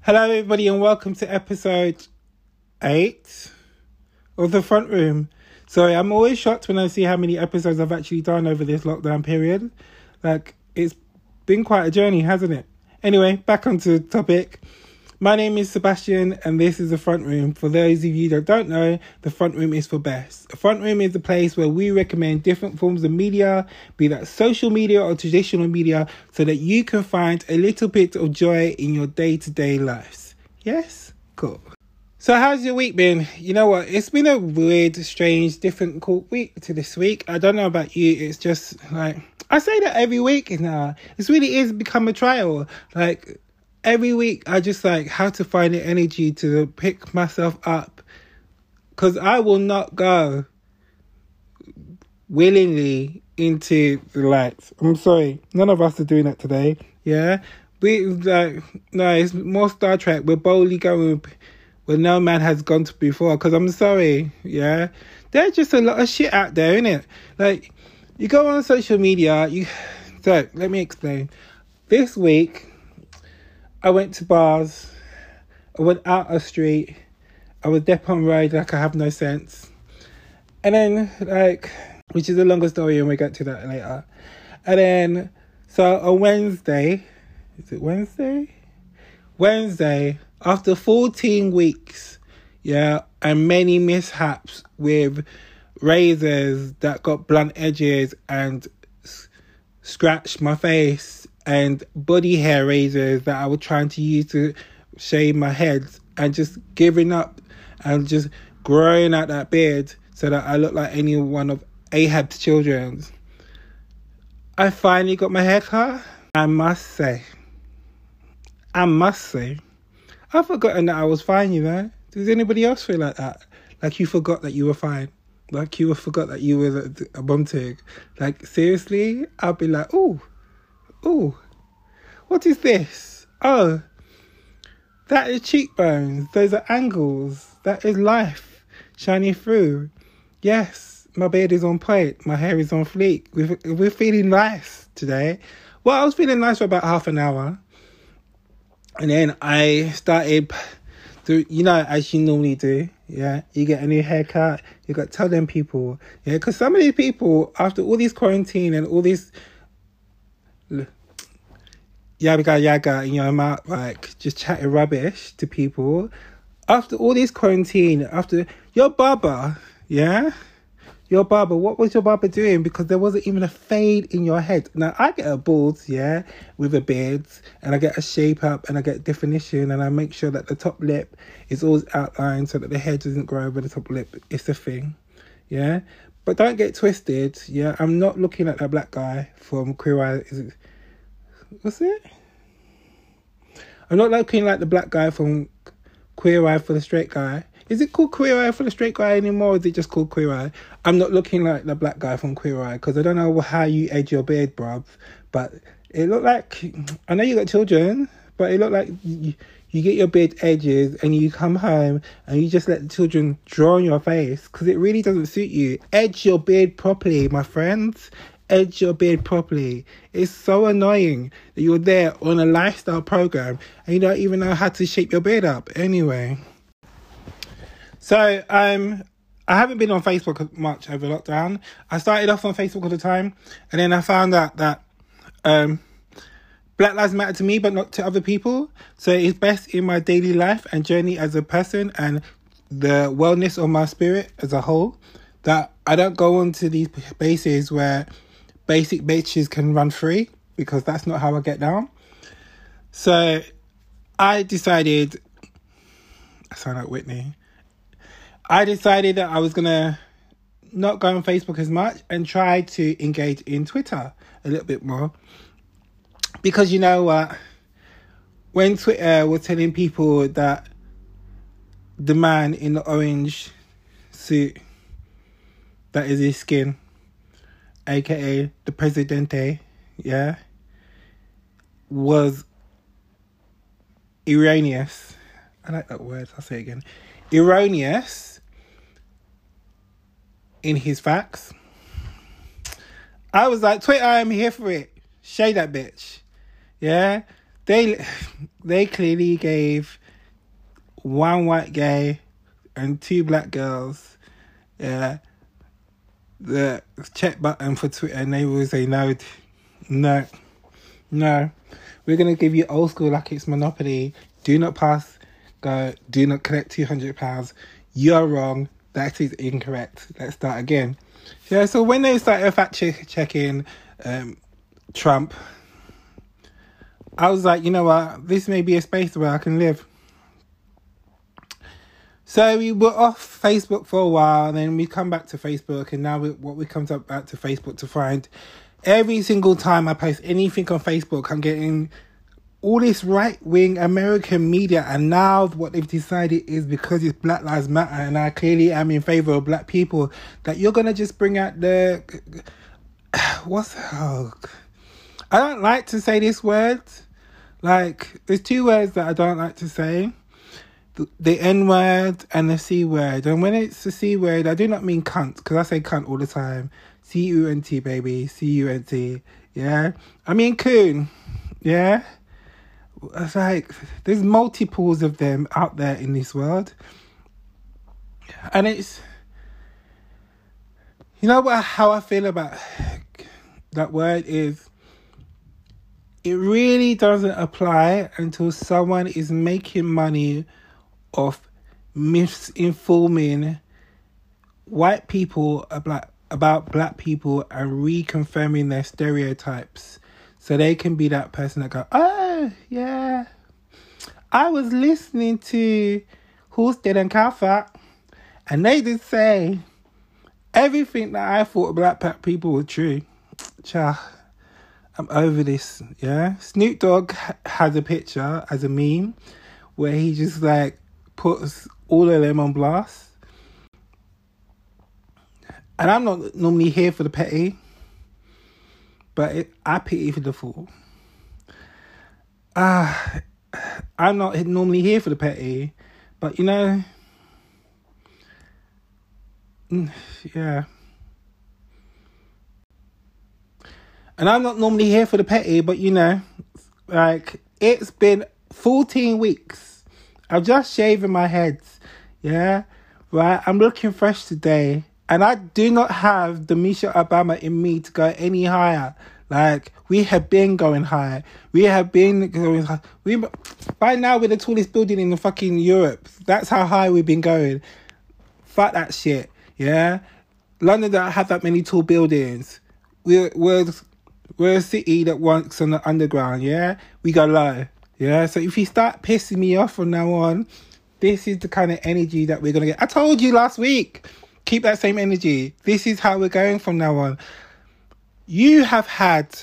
Hello, everybody, and welcome to episode eight of the front room. Sorry, I'm always shocked when I see how many episodes I've actually done over this lockdown period. Like, it's been quite a journey, hasn't it? Anyway, back onto the topic. My name is Sebastian, and this is the front room. For those of you that don't know, the front room is for best. The front room is the place where we recommend different forms of media, be that social media or traditional media, so that you can find a little bit of joy in your day to day lives. Yes? Cool. So, how's your week been? You know what? It's been a weird, strange, difficult week to this week. I don't know about you. It's just like, I say that every week now. This really is become a trial. Like, every week I just like how to find the energy to pick myself up because I will not go willingly into the lights. I'm sorry, none of us are doing that today. Yeah, we like no, it's more Star Trek. We're boldly going where no man has gone to before. Because I'm sorry, yeah, there's just a lot of shit out there, isn't it? Like you go on social media, you. So let me explain. This week I went to bars. I went out a street. I was deep on road like I have no sense. And then like which is a longer story and we'll get to that later. And then so on Wednesday, is it Wednesday? Wednesday, after 14 weeks, yeah, and many mishaps with razors that got blunt edges and s- scratched my face and body hair razors that I was trying to use to shave my head and just giving up and just growing out that beard so that I look like any one of Ahab's children. I finally got my hair cut. I must say, I must say, I've forgotten that I was fine, you know? Does anybody else feel like that? Like you forgot that you were fine? Like you forgot that you were a, bum tig? Like seriously? I'll be like, oh, Oh, what is this? Oh, that is cheekbones. Those are angles. That is life shining through. Yes, my beard is on point. My hair is on fleek. We're, we're feeling nice today. Well, I was feeling nice for about half an hour. And then I started to, you know, as you normally do. Yeah, you get a new haircut. You got to tell them people. Yeah, because some of these people, after all this quarantine and all this yaga yaga in your mouth, like just chatting rubbish to people. After all this quarantine, after your barber, yeah, your barber, what was your barber doing? Because there wasn't even a fade in your head. Now I get a bald, yeah, with a beard, and I get a shape up, and I get definition, and I make sure that the top lip is always outlined so that the hair doesn't grow over the top lip. It's a thing, yeah. But don't get twisted, yeah. I'm not looking at that black guy from Queer Eye. Is it? What's it? I'm not looking like the black guy from Queer Eye for the Straight Guy. Is it called Queer Eye for the Straight Guy anymore? Or is it just called Queer Eye? I'm not looking like the black guy from Queer Eye because I don't know how you edge your beard, bruv. But it looked like I know you got children, but it looked like you, you get your beard edges and you come home and you just let the children draw on your face because it really doesn't suit you. Edge your beard properly, my friends edge your beard properly. It's so annoying that you're there on a lifestyle program and you don't even know how to shape your beard up. Anyway, so um, I haven't been on Facebook much over lockdown. I started off on Facebook all the time, and then I found out that um, Black lives matter to me, but not to other people. So it's best in my daily life and journey as a person and the wellness of my spirit as a whole that I don't go on to these bases where basic bitches can run free because that's not how I get down. So I decided, I sound like Whitney. I decided that I was gonna not go on Facebook as much and try to engage in Twitter a little bit more. Because you know what? When Twitter was telling people that the man in the orange suit that is his skin aka the Presidente, yeah, was erroneous. I like that word, I'll say again. Erroneous in his facts. I was like, Twitter, I'm here for it. Shade that bitch. Yeah? They they clearly gave one white gay and two black girls yeah the check button for Twitter and they will say no no no. We're gonna give you old school like it's monopoly. Do not pass go do not collect 200 pounds. You're wrong. That is incorrect. Let's start again. Yeah so when they started fact check- checking um, trump i was like you know what? This may be a space where i can live so we were off Facebook for a while, and then we come back to Facebook, and now we, what we come back to Facebook to find every single time I post anything on Facebook, I'm getting all this right wing American media, and now what they've decided is because it's Black Lives Matter, and I clearly am in favor of black people, that you're gonna just bring out the what's oh, I don't like to say this word. Like, there's two words that I don't like to say the N word and the C word. And when it's the C word, I do not mean cunt, because I say cunt all the time. C U N T, baby. C U N T. Yeah? I mean coon. Yeah? It's like, there's multiples of them out there in this world. And it's, you know what, how I feel about that word is, it really doesn't apply until someone is making money of misinforming white people about about black people and reconfirming their stereotypes so they can be that person that go oh yeah. I was listening to who's dead and Calfat, and they did say everything that i thought black people were true. Cha, i'm over this yeah? Snoop dogg has a picture as a meme where he just like puts all of them on blast. And I'm not normally here for the petty, but it, I pity for the fool. Ah, uh, I'm not normally here for the petty, but you know, mm, yeah. And I'm not normally here for the petty, but you know, like it's been 14 weeks I'm just shaving my head. Yeah. Right. I'm looking fresh today. And I do not have the Michelle Obama in me to go any higher. Like we have been going high. We have been going high. We by now we're the tallest building in the fucking Europe. That's how high we've been going. Fuck that shit. Yeah. London don't have that many tall buildings. We're we're we're a city that works on the underground. Yeah. We go low. Yeah, so if you start pissing me off from now on, this is the kind of energy that we're gonna get. I told you last week, keep that same energy. This is how we're going from now on. You have had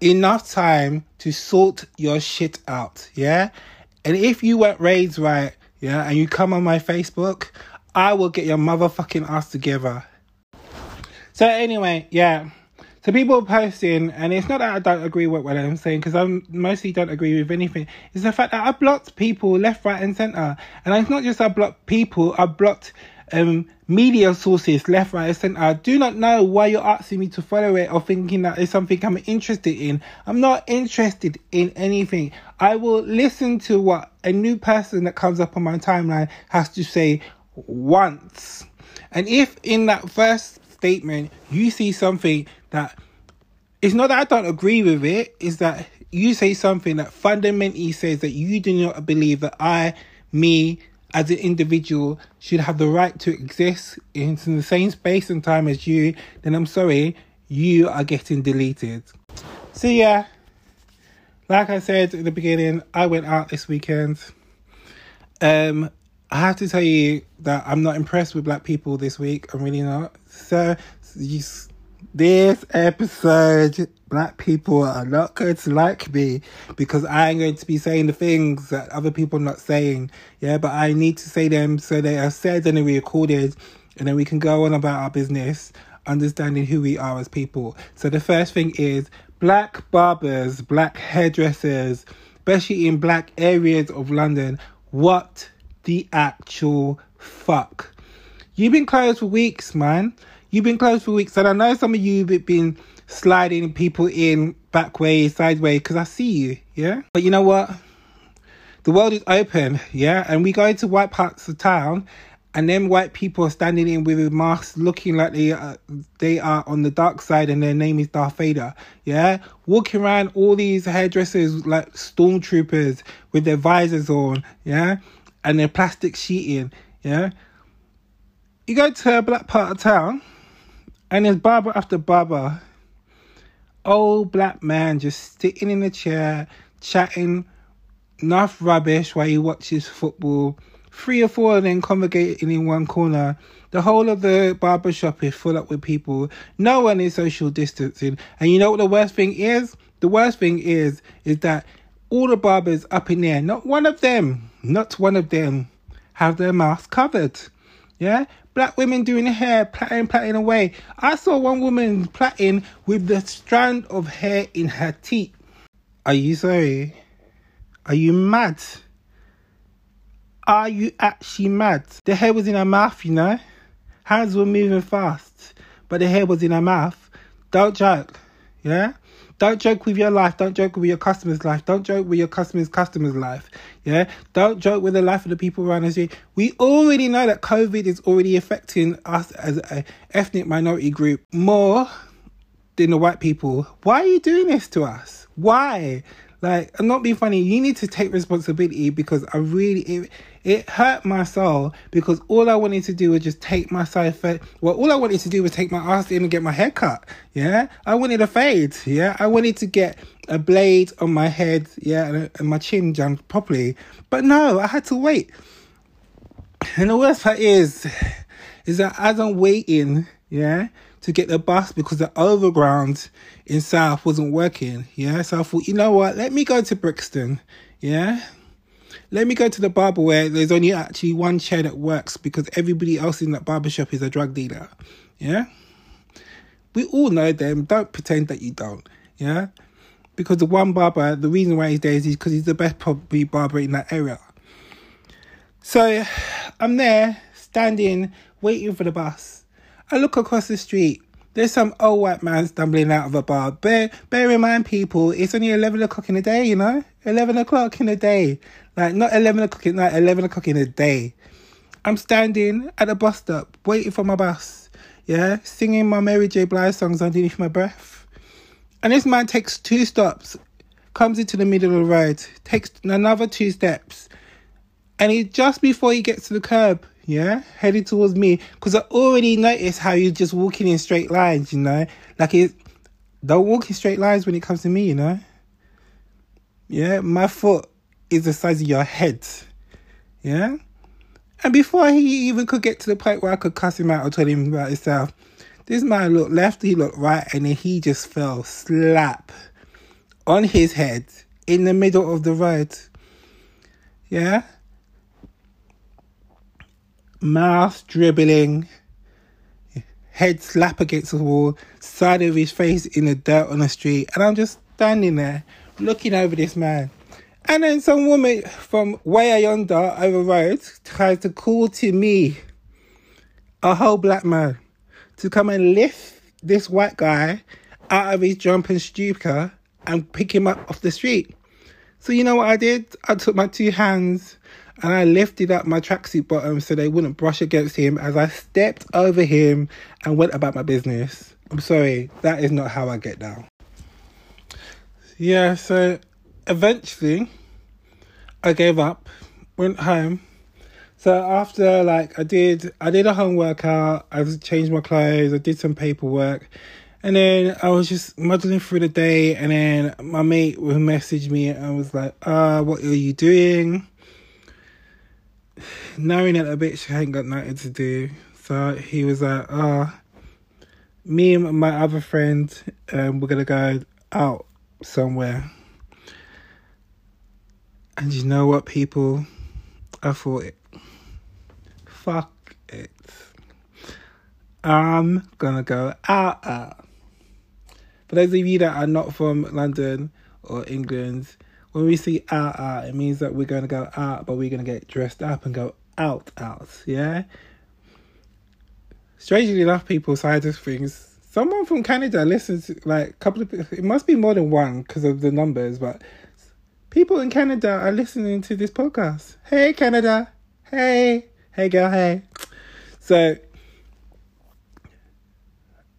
enough time to sort your shit out, yeah? And if you weren't raised right, yeah, and you come on my Facebook, I will get your motherfucking ass together. So anyway, yeah. So people are posting, and it's not that I don't agree with what I'm saying, because I mostly don't agree with anything. It's the fact that I blocked people left, right, and centre. And it's not just I blocked people, I blocked um, media sources left, right, and centre. I do not know why you're asking me to follow it or thinking that it's something I'm interested in. I'm not interested in anything. I will listen to what a new person that comes up on my timeline has to say once. And if in that first statement you see something that it's not that I don't agree with it, is that you say something that fundamentally says that you do not believe that I, me, as an individual, should have the right to exist in the same space and time as you, then I'm sorry, you are getting deleted. So, yeah, like I said at the beginning, I went out this weekend. Um, I have to tell you that I'm not impressed with black people this week. I'm really not. So, you this episode, black people are not going to like me because I am going to be saying the things that other people are not saying. Yeah, but I need to say them so they are said and recorded, and then we can go on about our business, understanding who we are as people. So the first thing is black barbers, black hairdressers, especially in black areas of London. What the actual fuck? You've been closed for weeks, man. You've been closed for weeks, and I know some of you have been sliding people in back way, sideways, because I see you, yeah? But you know what? The world is open, yeah? And we go into white parts of town, and then white people are standing in with masks looking like they are, they are on the dark side and their name is Darth Vader. Yeah, walking around all these hairdressers like stormtroopers with their visors on. Yeah, and their plastic sheeting. Yeah, you go to a black part of town, and there's barber after barber. Old black man just sitting in a chair, chatting enough rubbish while he watches football three or four of them congregating in one corner. The whole of the barber shop is full up with people. No one is social distancing. And you know what the worst thing is? The worst thing is is that all the barbers up in there, not one of them, not one of them, have their mouths covered. Yeah? Black women doing hair, plaiting, plaiting away. I saw one woman plaiting with the strand of hair in her teeth. Are you sorry? Are you mad? Are you actually mad? The hair was in her mouth, you know? Hands were moving fast, but the hair was in her mouth. Don't joke, yeah? Don't joke with your life. Don't joke with your customer's life. Don't joke with your customer's customer's life. Yeah. Don't joke with the life of the people around us. We already know that COVID is already affecting us as an ethnic minority group more than the white people. Why are you doing this to us? Why? Like, I'm not being funny. You need to take responsibility because I really it, it hurt my soul because all I wanted to do was just take my side fade. Well, all I wanted to do was take my ass in and get my hair cut. Yeah, I wanted a fade. Yeah, I wanted to get a blade on my head. Yeah, and, and my chin done properly. But no, I had to wait. And the worst part is, is that as I'm waiting, yeah, to get the bus because the overground in South wasn't working. Yeah, so I thought, you know what? Let me go to Brixton. Yeah, let me go to the barber where there's only actually one chair that works because everybody else in that barber shop is a drug dealer. Yeah, we all know them. Don't pretend that you don't. Yeah, because the one barber, the reason why he's there is because he's the best probably barber in that area. So I'm there standing waiting for the bus I look across the street. There's some old white man stumbling out of a bar. Bear, bear in mind, people, it's only 11 o'clock in the day, you know? 11 o'clock in the day. Like, not 11 o'clock at night, 11 o'clock in the day. I'm standing at the bus stop, waiting for my bus. Yeah? Singing my Mary J. Blige songs underneath my breath. And this man takes two stops, comes into the middle of the road, takes another two steps. And he, just before he gets to the curb, yeah, heading towards me because I already noticed how you're just walking in straight lines, you know, like it. Don't walk in straight lines when it comes to me, you know. Yeah, my foot is the size of your head. Yeah, and before he even could get to the point where I could cuss him out or tell him about himself, this man looked left, he looked right, and then he just fell slap on his head in the middle of the road. Yeah, mouth dribbling, head slap against the wall, side of his face in the dirt on the street, and I'm just standing there looking over this man. And then some woman from way yonder over road tries to call to me, a whole black man, to come and lift this white guy out of his jumping stupor and pick him up off the street. So you know what I did? I took my two hands and I lifted up my tracksuit bottom so they wouldn't brush against him as I stepped over him and went about my business. I'm sorry, that is not how I get down. Yeah, so eventually I gave up, went home. So after like I did I did a home workout, I changed my clothes, I did some paperwork, and then I was just muddling through the day and then my mate would message me and was like, uh, what are you doing? knowing that a bitch ain't got nothing to do. So he was like, oh, me and my other friend, um, we're gonna go out somewhere. And you know what, people? I thought, it, fuck it. I'm gonna go out, out. For those of you that are not from London or England, when we see out, out, it means that we're to go out, but we're to get dressed up and go out, out, yeah? strangely enough, people side of things. Someone from Canada listens, like a couple of. It must be more than one because of the numbers, but people in Canada are listening to this podcast. Hey, Canada. Hey, hey, girl. Hey. So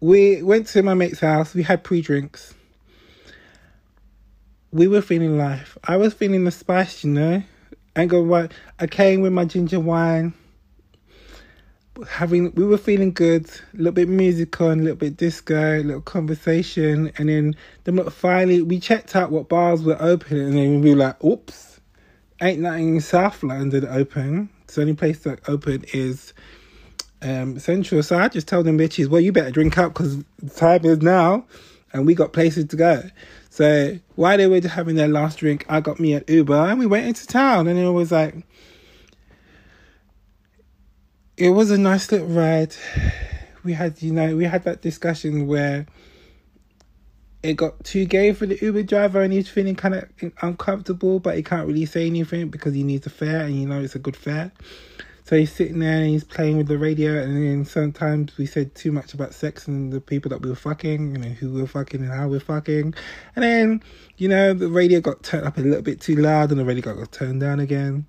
we went to my mate's house. We had pre drinks. We were feeling life. I was feeling the spice, you know. And go right. I came with my ginger wine. Having we were feeling good. A little bit musical, and a little bit disco, a little conversation, and then then finally we checked out what bars were open, and then we were like, "Oops, ain't nothing in South London open." the only place that open is um, Central. So I just told them bitches, well, you better drink up because time is now and we got places to go. So while they were just having their last drink, I got me an Uber and we went into town and it was like, it was a nice little ride. We had, you know, we had that discussion where it got too gay for the Uber driver and he's feeling kind of uncomfortable, but he can't really say anything because he needs a fare and you know it's a good fare. So he's sitting there and he's playing with the radio, and then sometimes we said too much about sex and the people that we were fucking, and who we were fucking and how we we're fucking. And then, you know, the radio got turned up a little bit too loud and the radio got turned down again.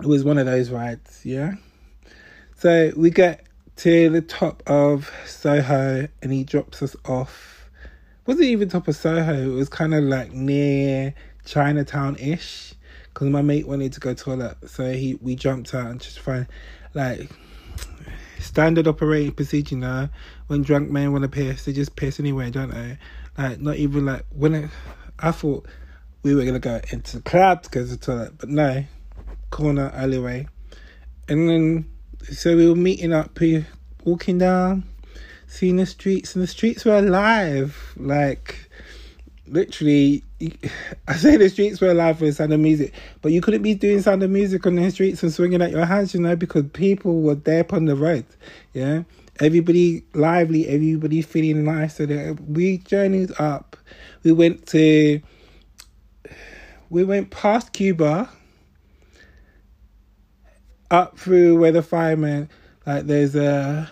It was one of those rides, yeah? So we get to the top of Soho and he drops us off. Wasn't even top of Soho, it was kind of like near Chinatown ish because my mate wanted to go toilet, so he we jumped out and just find like standard operating procedure you now. When drunk men want to piss, they just piss anyway, don't they? Like not even like when it, I thought we were gonna go into the club to go to the toilet, but no, corner alleyway, and then so we were meeting up, walking down, seeing the streets, and the streets were alive, like literally I say the streets were alive with sound of music, but you couldn't be doing sound of music on the streets and swinging at your hands, you know, because people were there upon the road. Yeah. Everybody lively, everybody feeling nice. So that we journeyed up. We went to we went past Cuba up through where the firemen like there's a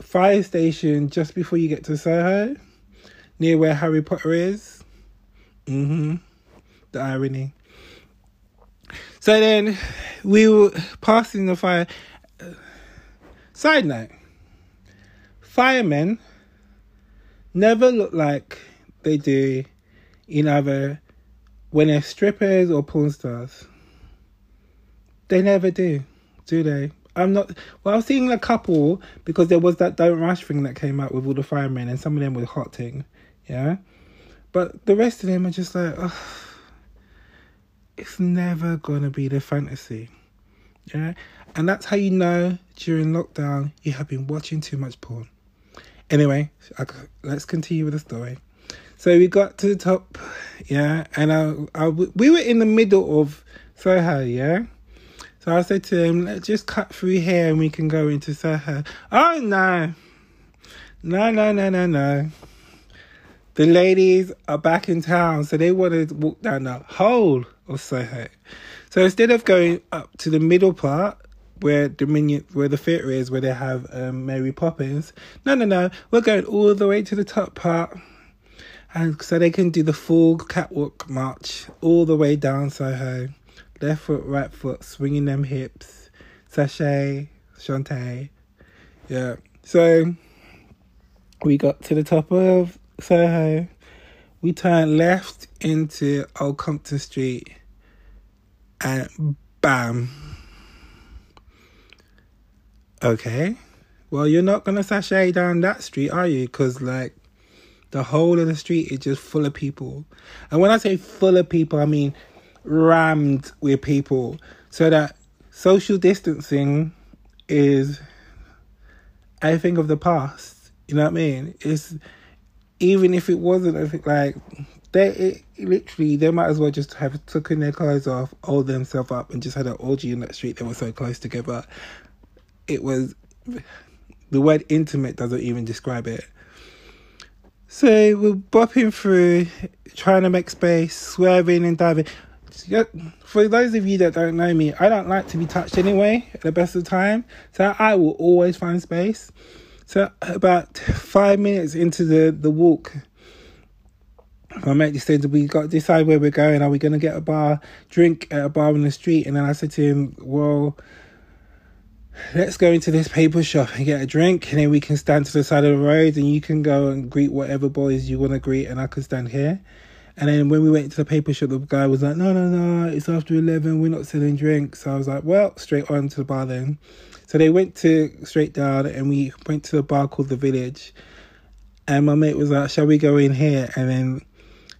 fire station just before you get to Soho near where Harry Potter is. Mm-hmm. The irony. So then we were passing the fire. Side note: firemen never look like they do in either when they're strippers or porn stars. They never do, do they? I'm not. Well, I was seeing a couple because there was that Don't Rush thing that came out with all the firemen, and some of them were hotting. Yeah. But the rest of them are just like, oh, it's never gonna be the fantasy. Yeah. And that's how you know during lockdown you have been watching too much porn. Anyway, I, let's continue with the story. So we got to the top, yeah, and I, I, we were in the middle of Soho, yeah. So I said to him, let's just cut through here and we can go into Soho. Oh no, no, no, no, no, no the ladies are back in town, so they want to walk down the whole of Soho. So instead of going up to the middle part where Dominion, where the theatre is, where they have um, Mary Poppins, no, no, no, we're going all the way to the top part, and so they can do the full catwalk march all the way down Soho, left foot, right foot, swinging them hips, sashay, Shantay, yeah. So we got to the top of Soho, we turned left into Old Compton Street, and bam. Okay, well, you're not gonna sashay down that street, are you? Because, like, the whole of the street is just full of people. And when I say full of people, I mean rammed with people. So that social distancing is a thing of the past. You know what I mean? It's even if it wasn't, I think like they it, literally they might as well just have taken their clothes off, hold themselves up, and just had an orgy in that street. They were so close together. It was the word intimate doesn't even describe it. So we're bopping through, trying to make space, swerving and diving. For those of you that don't know me, I don't like to be touched anyway at the best of time. So I will always find space. So about five minutes into the, the walk, my mate just said we got to decide where we're going. Are we gonna get a bar drink at a bar in the street? And then I said to him, Well, let's go into this paper shop and get a drink and then we can stand to the side of the road and you can go and greet whatever boys you want to greet and I can stand here. And then when we went to the paper shop, the guy was like, no, no, no, it's after 11. We're not selling drinks. So I was like, well, straight on to the bar then. So they went to straight down and we went to a bar called The Village. And my mate was like, shall we go in here? And then,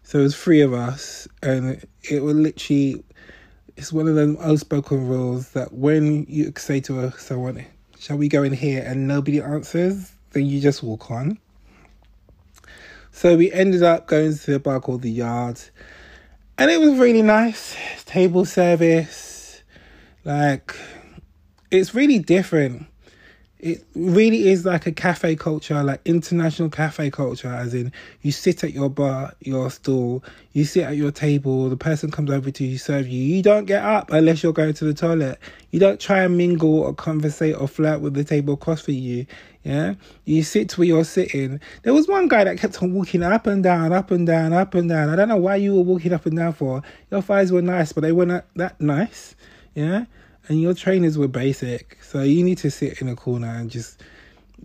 so it was three of us. And it was literally, it's one of the unspoken rules that when you say to someone, shall we go in here? And nobody answers, then you just walk on. So we ended up going to a bar called The Yard. And it was really nice. Table service. Like, it's really different. It really is like a cafe culture, like international cafe culture, as in you sit at your bar, your stall, you sit at your table, the person comes over to you, serve you. You don't get up unless you're going to the toilet. You don't try and mingle or conversate or flirt with the table across from you. Yeah, you sit where you're sitting. There was one guy that kept on walking up and down, up and down, up and down. I don't know why you were walking up and down for. Your thighs were nice, but they weren't that nice. Yeah, and your trainers were basic. So you need to sit in a corner and just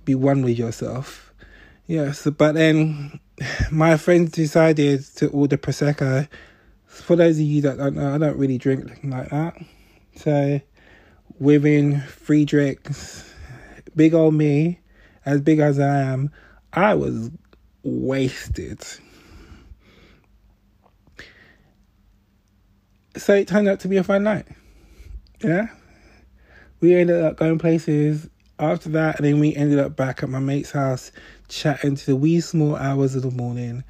be one with yourself. Yes, but then my friends decided to order prosecco. For those of you that don't know, I don't really drink like that. So within three drinks, big old me as big as I am, I was wasted. So it turned out to be a fun night. Yeah. We ended up going places after that, and then we ended up back at my mate's house chatting to the wee small hours of the morning.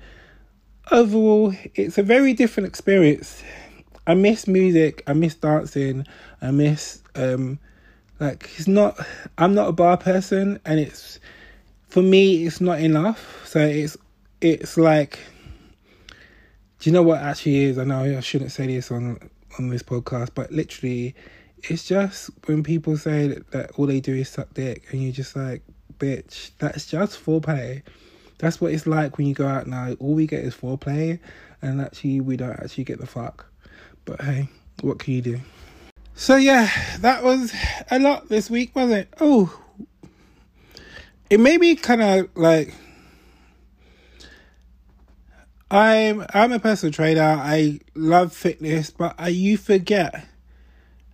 Overall, it's a very different experience. I miss music, I miss dancing, I miss um like it's not I'm not a bar person and it's for me it's not enough. So it's it's like do you know what actually is? I know I shouldn't say this on on this podcast, but literally it's just when people say that, all they do is suck dick and you're just like, bitch, that's just foreplay. That's what it's like when you go out now. All we get is foreplay and actually we don't actually get the fuck. But hey, what can you do? So yeah, that was a lot this week, was it? Oh, it made me kind of like. I'm I'm a personal trainer. I love fitness, but I, you forget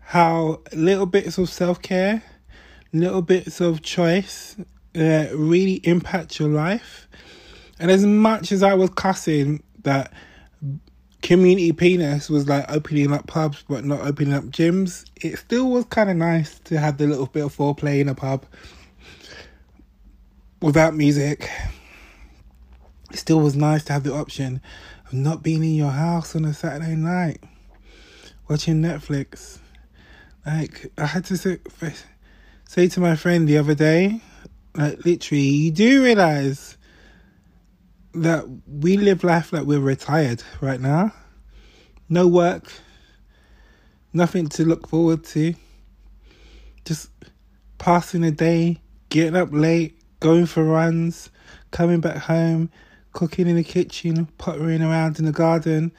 how little bits of self care, little bits of choice, uh, really impact your life. And as much as I was cussing that community penis was like opening up pubs but not opening up gyms, it still was kind of nice to have the little bit of foreplay in a pub without music. It still was nice to have the option of not being in your house on a Saturday night watching Netflix. Like, I had to say, say to my friend the other day, like, literally, you do realize that we live life like we're retired right now. No work, nothing to look forward to. Just passing a day, getting up late, going for runs, coming back home, cooking in the kitchen, pottering around in the garden.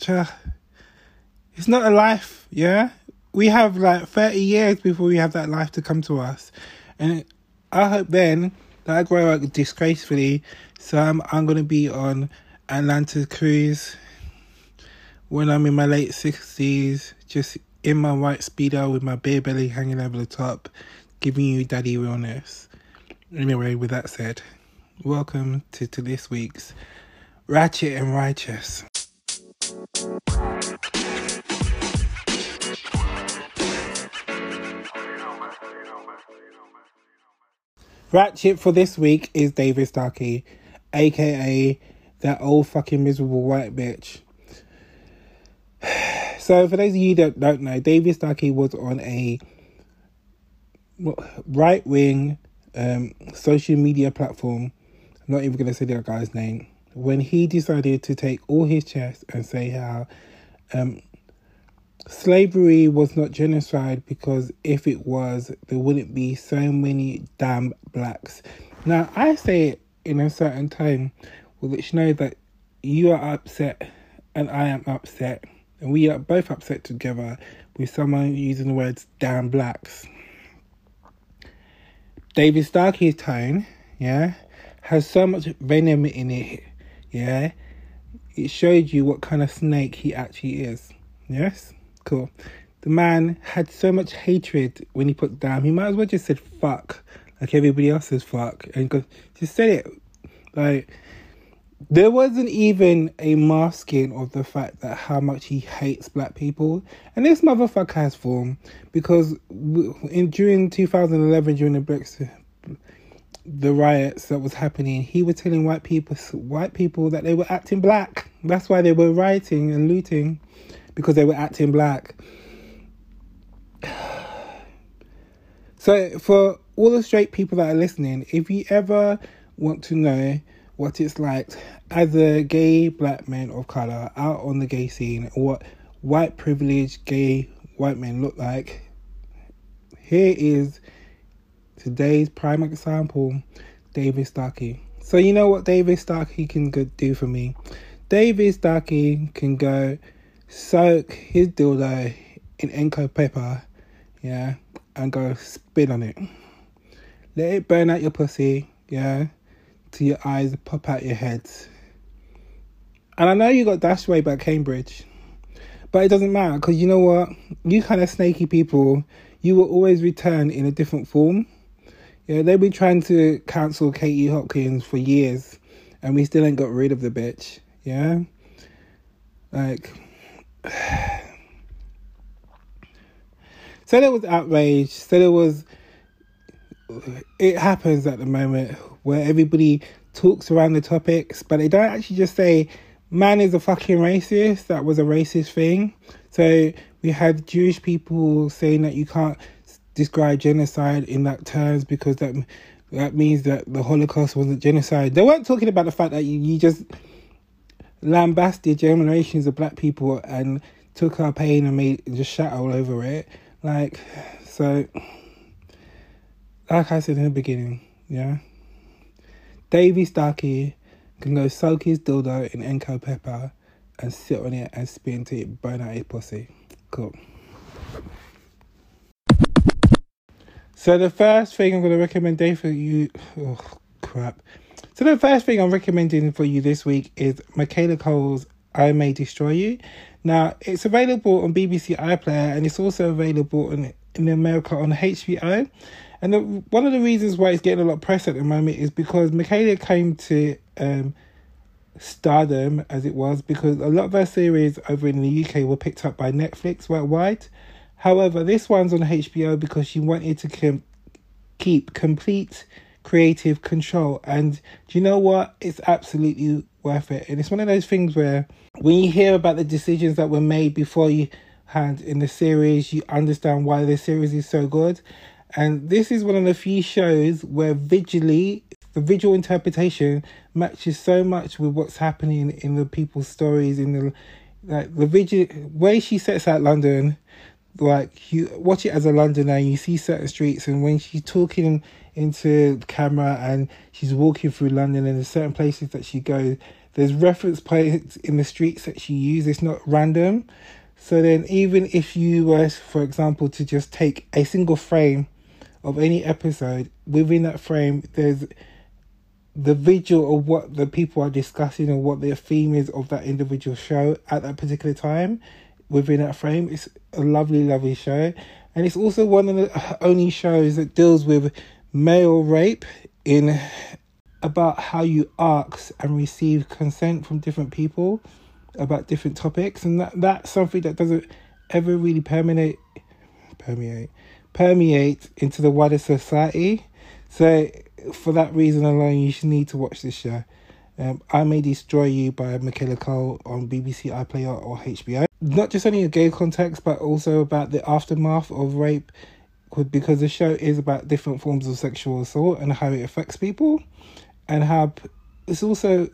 It's not a life, yeah? We have like 30 years before we have that life to come to us. And I hope then that I grow up disgracefully so I'm I'm gonna be on Atlantis cruise when I'm in my late sixties, just in my white speedo with my beer belly hanging over the top, giving you daddy realness. Anyway, with that said, welcome to, to this week's Ratchet and Righteous. Ratchet for this week is David Starkey aka that old fucking miserable white bitch. So, for those of you that don't know, David Starkey was on a right wing um, social media platform. I'm not even going to say that guy's name. When he decided to take all his chest and say how um, slavery was not genocide because if it was, there wouldn't be so many damn blacks. Now, I say it in a certain time, which know that you are upset and I am upset, and we are both upset together with someone using the words damn blacks. David Starkey's tone, yeah, has so much venom in it, yeah. It showed you what kind of snake he actually is. Yes? Cool. The man had so much hatred when he put down, he might as well just said fuck, like everybody else says fuck, and just said it. Like, there wasn't even a masking of the fact that how much he hates black people and this motherfucker has form because in during 2011 during the brexit the riots that was happening he was telling white people white people that they were acting black that's why they were rioting and looting because they were acting black so for all the straight people that are listening if you ever want to know what it's like as a gay black man of color out on the gay scene, what white privileged gay white men look like. Here is today's prime example, David Starkey. So you know what David Starkey can do for me? David Starkey can go soak his dildo in Enco pepper, yeah, and go spin on it. Let it burn out your pussy, yeah till your eyes pop out your head. And I know you got dashed away by Cambridge, but it doesn't matter because you know what? You kind of snaky people, you will always return in a different form. Yeah, they've been trying to cancel Katie Hopkins for years, and we still ain't got rid of the bitch. Yeah, like. so there was outrage. So there was. It happens at the moment where everybody talks around the topics, but they don't actually just say, man is a fucking racist. That was a racist thing. So we had Jewish people saying that you can't describe genocide in that terms because that that means that the Holocaust wasn't genocide. They weren't talking about the fact that you, you just lambasted generations of black people and took our pain and made just shat all over it. Like so like I said in the beginning, yeah. Davy Starkey can go soak his dildo in Enco pepper and sit on it and spin to it burn out his pussy. Cool. So the first thing I'm going to recommend for you, oh crap. So the first thing I'm recommending for you this week is Michaela Coel's I May Destroy You. Now it's available on BBC iPlayer and it's also available in, in America on HBO. And the, one of the reasons why it's getting a lot of press at the moment is because Michaela came to um, stardom, as it was, because a lot of her series over in the UK were picked up by Netflix worldwide. However, this one's on HBO because she wanted to com- keep complete creative control. And do you know what? It's absolutely worth it. And it's one of those things where when you hear about the decisions that were made before you had in the series, you understand why the series is so good. And this is one of the few shows where visually, the visual interpretation matches so much with what's happening in the people's stories. In the like the visual way she sets out London, like you watch it as a Londoner, you see certain streets, and when she's talking into camera and she's walking through London, and there's certain places that she goes, there's reference points in the streets that she uses. It's not random. So then, even if you were, for example, to just take a single frame of any episode, within that frame, there's the visual of what the people are discussing and what their theme is of that individual show at that particular time within that frame. It's a lovely, lovely show. And it's also one of the only shows that deals with male rape in about how you ask and receive consent from different people about different topics. And that, that's something that doesn't ever really permeate permeate permeate into the wider society. So, for that reason alone, you should need to watch this show. Um, I May Destroy You by Michaela Coel on BBC iPlayer or HBO. Not just only a gay context, but also about the aftermath of rape, because the show is about different forms of sexual assault and how it affects people, and how it's also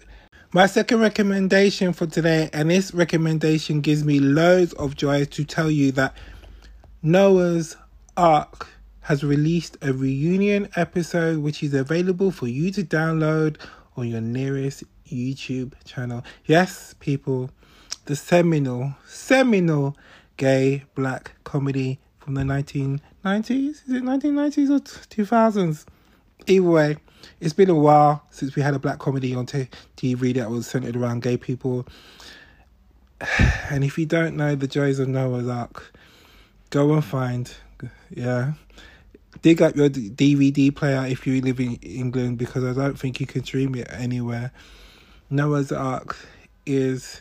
My second recommendation for today, and this recommendation gives me loads of joy to tell you that Noah's Arc has released a reunion episode which is available for you to download on your nearest YouTube channel. Yes, people, the seminal, seminal gay black comedy from the 1990s. Is it 1990s or 2000s? Either way, it's been a while since we had a black comedy on t- TV that was centered around gay people. And if you don't know the joys of Noah's Arc, go and find, yeah, dig up your DVD player if you live in England because I don't think you can stream it anywhere. Noah's Arc is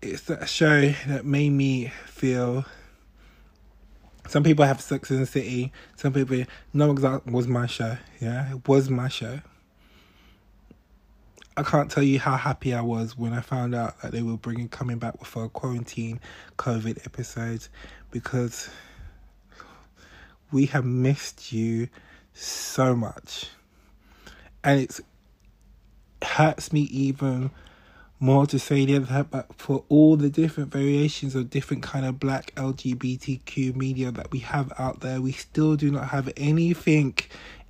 it's that show that made me feel some people have Sex in the City. Some people, no, Ark was my show. Yeah, it was my show. I can't tell you how happy I was when I found out that they were bringing coming back with a quarantine COVID episode because we have missed you so much, and it hurts me even more to say the other but for all the different variations of different kind of black lgbtq media that we have out there we still do not have anything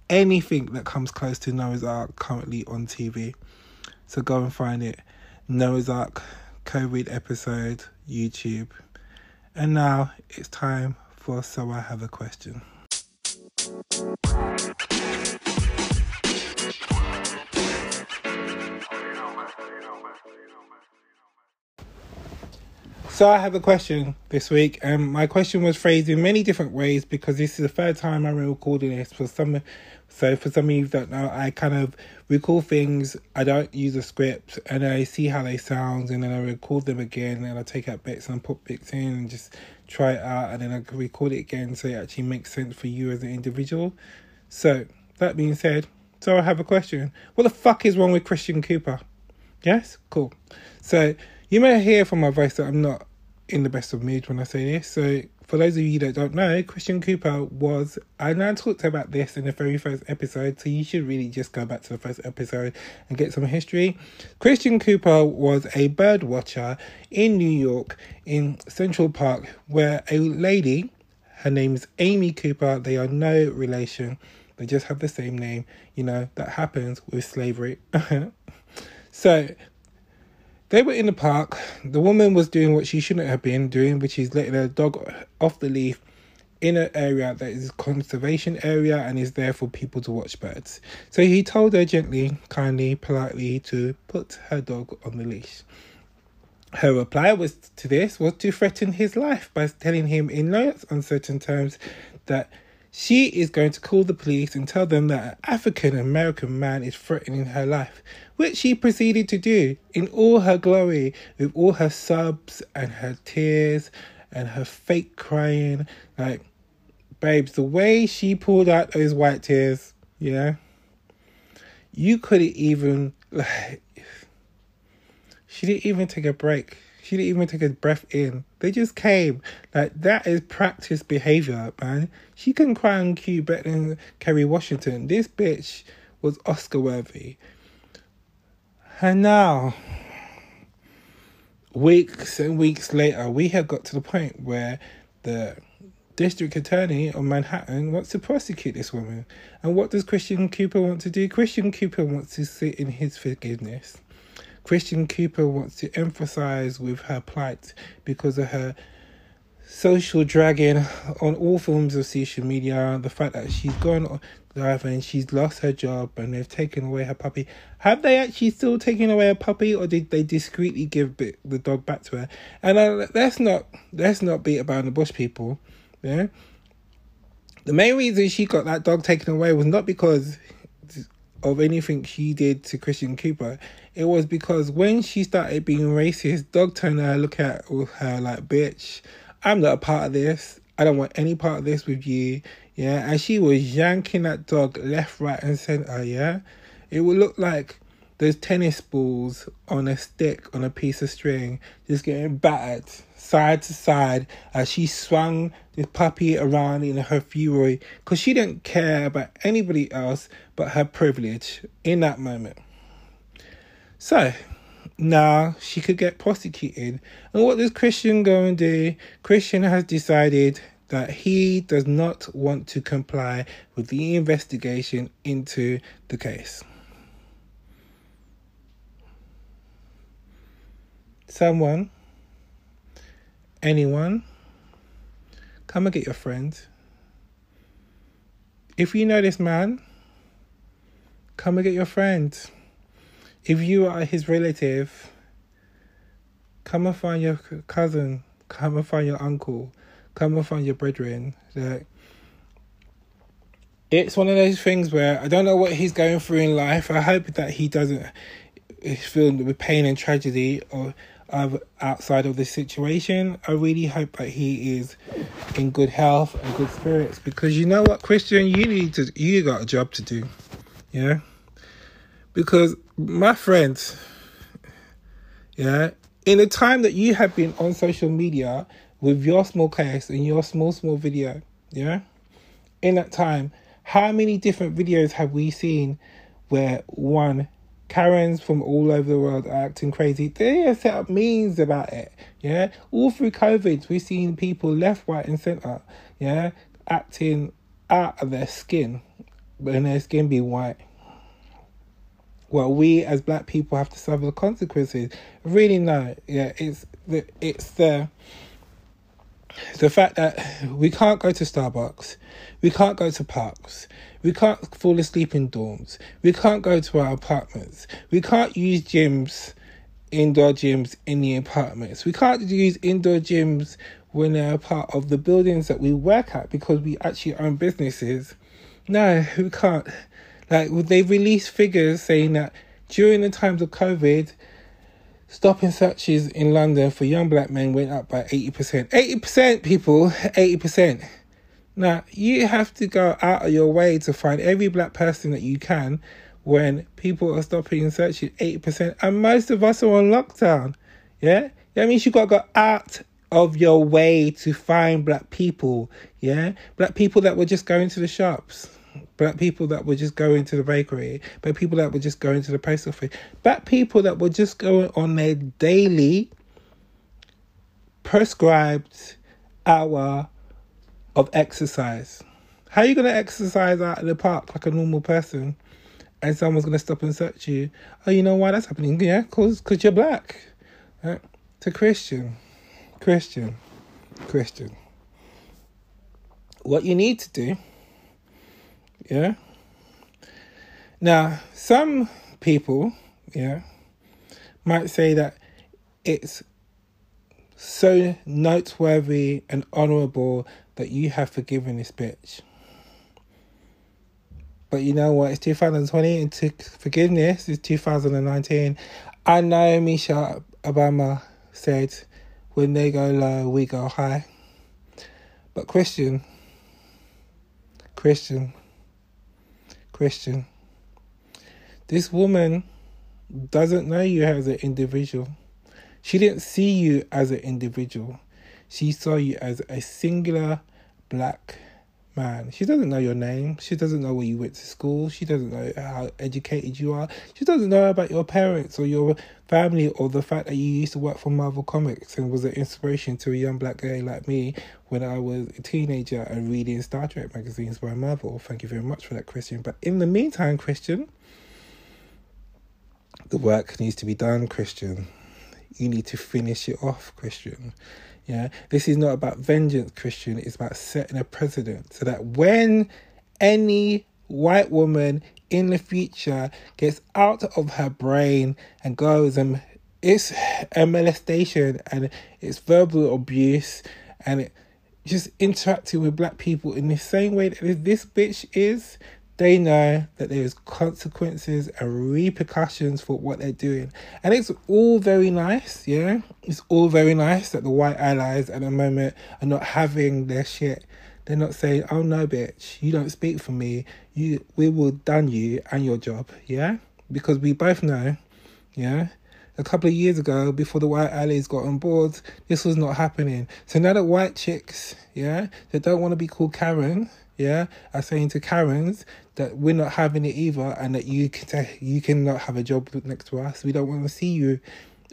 anything that comes close to noah's arc currently on tv so go and find it. Noah's arc covid episode youtube. And now it's time for so i have a question So I have a question this week, and my question was phrased in many different ways because this is the third time I'm recording this. For some, so for some of you that know, I kind of record things. I don't use a script, and I see how they sound, and then I record them again, and I take out bits and put bits in, and just try it out, and then I record it again so it actually makes sense for you as an individual. So that being said, so I have a question. What the fuck is wrong with Christian Cooper? Yes, cool. So you may hear from my voice that I'm not in the best of mood when I say this. So, for those of you that don't know, Christian Cooper was, and I talked about this in the very first episode, so you should really just go back to the first episode and get some history. Christian Cooper was a bird watcher in New York in Central Park, where a lady, her name's Amy Cooper, they are no relation, they just have the same name, you know, that happens with slavery. so, they were in the park. The woman was doing what she shouldn't have been doing, which is letting her dog off the leaf in an area that is conservation area and is there for people to watch birds. So he told her gently, kindly, politely to put her dog on the leash. Her reply was to this was to threaten his life by telling him in no uncertain terms that she is going to call the police and tell them that an African American man is threatening her life, which she proceeded to do in all her glory, with all her sobs and her tears and her fake crying. Like, babes, the way she pulled out those white tears, yeah, you couldn't even, like, she didn't even take a break. She didn't even take a breath in. They just came. Like that is practice behavior, man. She can cry on cue better than Kerry Washington. This bitch was Oscar worthy. And now, weeks and weeks later, we have got to the point where the district attorney of Manhattan wants to prosecute this woman. And what does Christian Cooper want to do? Christian Cooper wants to sit in his forgiveness. Christian Cooper wants to emphasize with her plight because of her social dragging on all forms of social media, the fact that she's gone and she's lost her job and they've taken away her puppy. Have they actually still taken away a puppy or did they discreetly give the dog back to her? And uh, let's not let's not beat about the bush, people. Yeah. The main reason she got that dog taken away was not because of anything she did to Christian Cooper. It was because when she started being racist, Dog turned her look at her like, bitch, I'm not a part of this. I don't want any part of this with you. Yeah. And she was yanking that dog left, right, and center. Yeah. It would look like those tennis balls on a stick on a piece of string, just getting battered side to side as she swung this puppy around in her fury because she didn't care about anybody else but her privilege in that moment. So now she could get prosecuted. And what does Christian go and do? Christian has decided that he does not want to comply with the investigation into the case. Someone, anyone, come and get your friend. If you know this man, come and get your friend. If you are his relative, come and find your cousin, come and find your uncle, come and find your brethren. Like, it's one of those things where I don't know what he's going through in life. I hope that he doesn't is filled with pain and tragedy or of outside of this situation. I really hope that he is in good health and good spirits because you know what, Christian, you need to you got a job to do. Yeah. Because my friends, yeah, in the time that you have been on social media with your small case and your small small video, yeah, in that time, how many different videos have we seen where one Karens from all over the world are acting crazy. They have set up memes about it. Yeah, all through COVID, we've seen people left, right, and center. Yeah, acting out of their skin, when their skin be white. Well, we as black people have to suffer the consequences. Really, no. Yeah, it's the it's the the fact that we can't go to Starbucks, we can't go to parks, we can't fall asleep in dorms, we can't go to our apartments, we can't use gyms, indoor gyms in the apartments, we can't use indoor gyms when they're part of the buildings that we work at because we actually own businesses. No, we can't. Like, they've released figures saying that during the times of COVID, Stopping searches in London for young black men went up by 80%. 80%, people, 80%. Now, you have to go out of your way to find every black person that you can when people are stopping and searching 80%. And most of us are on lockdown. Yeah? That means you got to go out of your way to find black people. Yeah? Black people that were just going to the shops black people that were just going to the bakery, black people that were just going to the post office, black people that were just going on their daily prescribed hour of exercise. How are you going to exercise out in the park like a normal person and someone's going to stop and search you? Oh, you know why that's happening? Yeah, because cause you're black. Right? To Christian, Christian, Christian. What you need to do yeah. Now, some people, yeah, might say that it's so noteworthy and honorable that you have forgiven this bitch. But you know what? It's 2020 and to forgiveness is 2019. I know Michelle Obama said, when they go low, we go high. But Christian, Christian, Christian. This woman doesn't know you as an individual. She didn't see you as an individual. She saw you as a singular black man. She doesn't know your name. She doesn't know where you went to school. She doesn't know how educated you are. She doesn't know about your parents or your family or the fact that you used to work for Marvel Comics and was an inspiration to a young black guy like me when I was a teenager and reading Star Trek magazines by Marvel. Thank you very much for that, Christian. But in the meantime, Christian, the work needs to be done, Christian. You need to finish it off, Christian. Yeah, this is not about vengeance, Christian. It's about setting a precedent so that when any white woman in the future gets out of her brain and goes and it's a molestation and it's verbal abuse and it just interacting with black people in the same way that this bitch is they know that there's consequences and repercussions for what they're doing. And it's all very nice, yeah? It's all very nice that the white allies at the moment are not having their shit. They're not saying, oh no, bitch, you don't speak for me. You we will done you and your job, yeah? Because we both know, yeah? A couple of years ago, before the white allies got on board, this was not happening. So now that white chicks, yeah, they don't want to be called Karen, yeah, are saying to Karens that we're not having it either, and that you can you cannot have a job next to us. We don't want to see you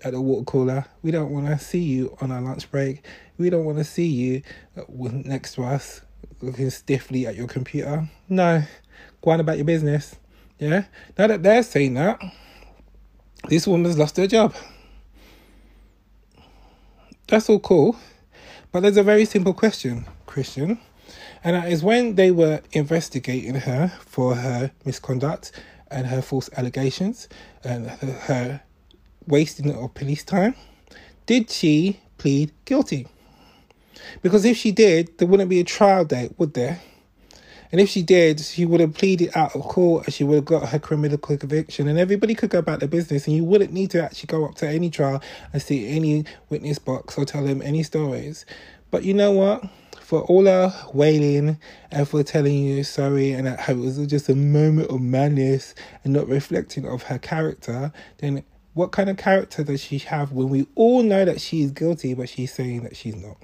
at the water cooler. We don't want to see you on our lunch break. We don't want to see you uh, next to us looking stiffly at your computer. No, go on about your business. Yeah. Now that they're saying that, this woman's lost her job. That's all cool. But there's a very simple question, Christian. And that is when they were investigating her for her misconduct and her false allegations and her wasting of police time, did she plead guilty? Because if she did, there wouldn't be a trial date, would there? And if she did, she would have pleaded out of court and she would have got her criminal conviction and everybody could go about their business and you wouldn't need to actually go up to any trial and see any witness box or tell them any stories. But you know what? For all her wailing and for telling you sorry and that it was just a moment of madness and not reflecting of her character, then what kind of character does she have when we all know that she's guilty but she's saying that she's not?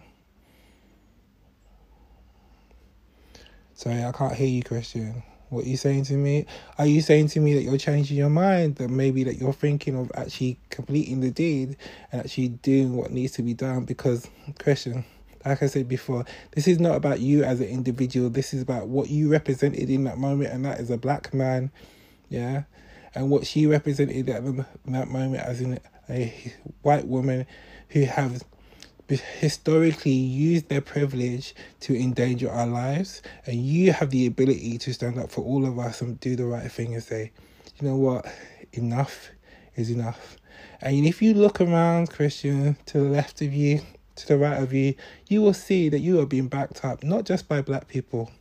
Sorry, I can't hear you, Christian. What are you saying to me? Are you saying to me that you're changing your mind? That maybe that you're thinking of actually completing the deed and actually doing what needs to be done? Because, Christian, like I said before, this is not about you as an individual. This is about what you represented in that moment, and that is a black man, yeah, and what she represented at that moment as in a white woman who has historically used their privilege to endanger our lives, and you have the ability to stand up for all of us and do the right thing and say, you know what, enough is enough. And if you look around, Christian, to the left of you, to the right of you, you will see that you are being backed up not just by black people,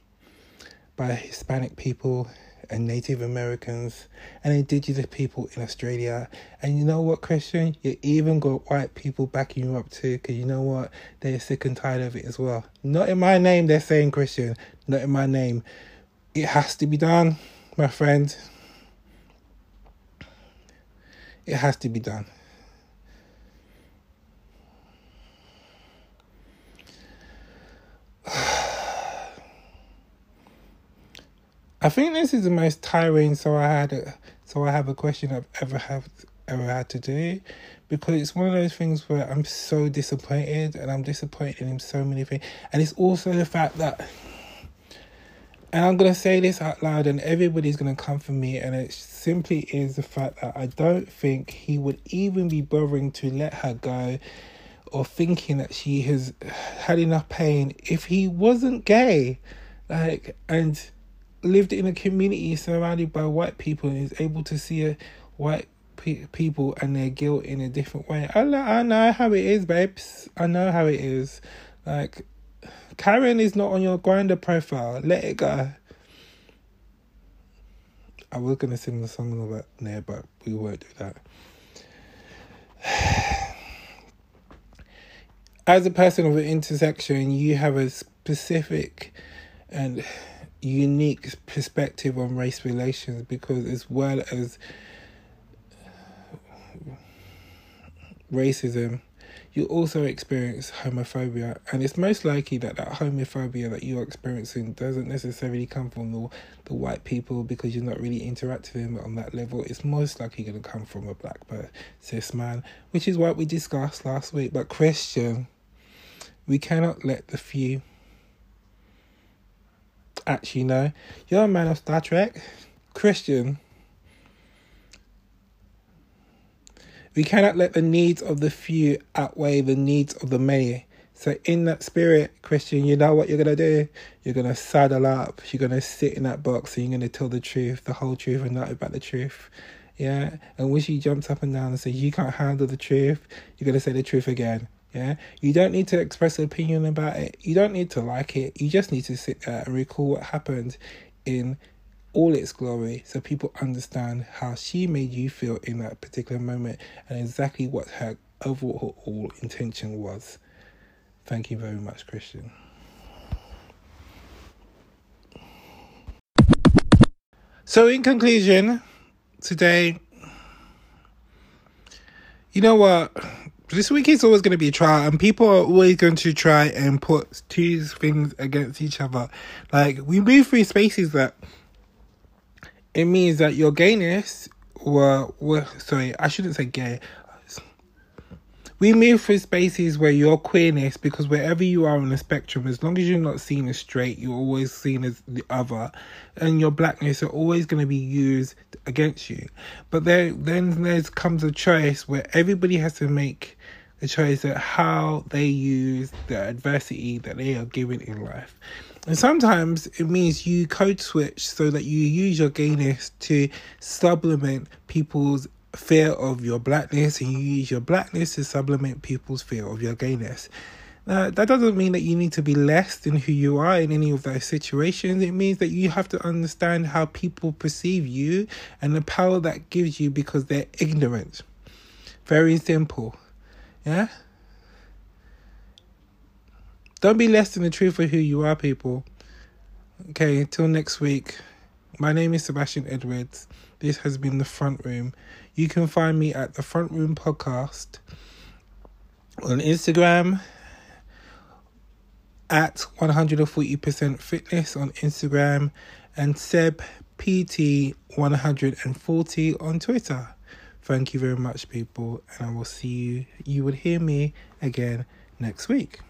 by Hispanic people, and Native Americans and Indigenous people in Australia. And you know what, Christian? You even got white people backing you up too, because you know what? They're sick and tired of it as well. Not in my name, they're saying, Christian. Not in my name. It has to be done, my friend. It has to be done. I think this is the most tiring. So I had a, so I have a question I've ever have ever had to do, because it's one of those things where I'm so disappointed, and I'm disappointed in so many things, and it's also the fact that, and I'm gonna say this out loud, and everybody's gonna come for me, and it simply is the fact that I don't think he would even be bothering to let her go. Or thinking that she has had enough pain if he wasn't gay, like and lived in a community surrounded by white people and is able to see white pe- people and their guilt in a different way. I know, I know how it is, babes. I know how it is. Like, Karen is not on your Grindr profile. Let it go. I was gonna sing the song about there, but we won't do that. As a person of an intersection, you have a specific and unique perspective on race relations because as well as racism you also experience homophobia. And it's most likely that that homophobia that you're experiencing doesn't necessarily come from the, the white people because you're not really interacting with them on that level. It's most likely going to come from a black cis man which is what we discussed last week. But christian we cannot let the few actually no. You're a man of Star Trek. Christian. We cannot let the needs of the few outweigh the needs of the many. So in that spirit, Christian, you know what you're gonna do? You're gonna saddle up, you're gonna sit in that box and you're gonna tell the truth, the whole truth and not about the truth. Yeah. And when she jumps up and down and says you can't handle the truth, you're gonna say the truth again. Yeah, you don't need to express an opinion about it. You don't need to like it. You just need to sit there and recall what happened in all its glory so people understand how she made you feel in that particular moment and exactly what her overall intention was. Thank you very much, Christian. So, in conclusion, today, you know what? This week is always going to be a trial, and people are always going to try and put two things against each other. Like we move through spaces that it means that your gayness were were sorry, I shouldn't say gay. We move through spaces where your queerness, because wherever you are on the spectrum, as long as you're not seen as straight, you're always seen as the other, and your blackness are always going to be used against you. But there, then there comes a choice where everybody has to make a choice at how they use the adversity that they are given in life. And sometimes it means you code switch so that you use your gayness to supplement people's fear of your blackness and you use your blackness to supplement people's fear of your gayness. Now, that doesn't mean that you need to be less than who you are in any of those situations. It means that you have to understand how people perceive you and the power that gives you because they're ignorant. Very simple. Yeah? Don't be less than the truth of who you are, people. Okay, until next week. My name is Sebastian Edwards. This has been The Front Room. You can find me at The Front Room Podcast on Instagram at 140% fitness on Instagram and Seb PT 140 on Twitter. Thank you very much, people, and I will see you. You will hear me again next week.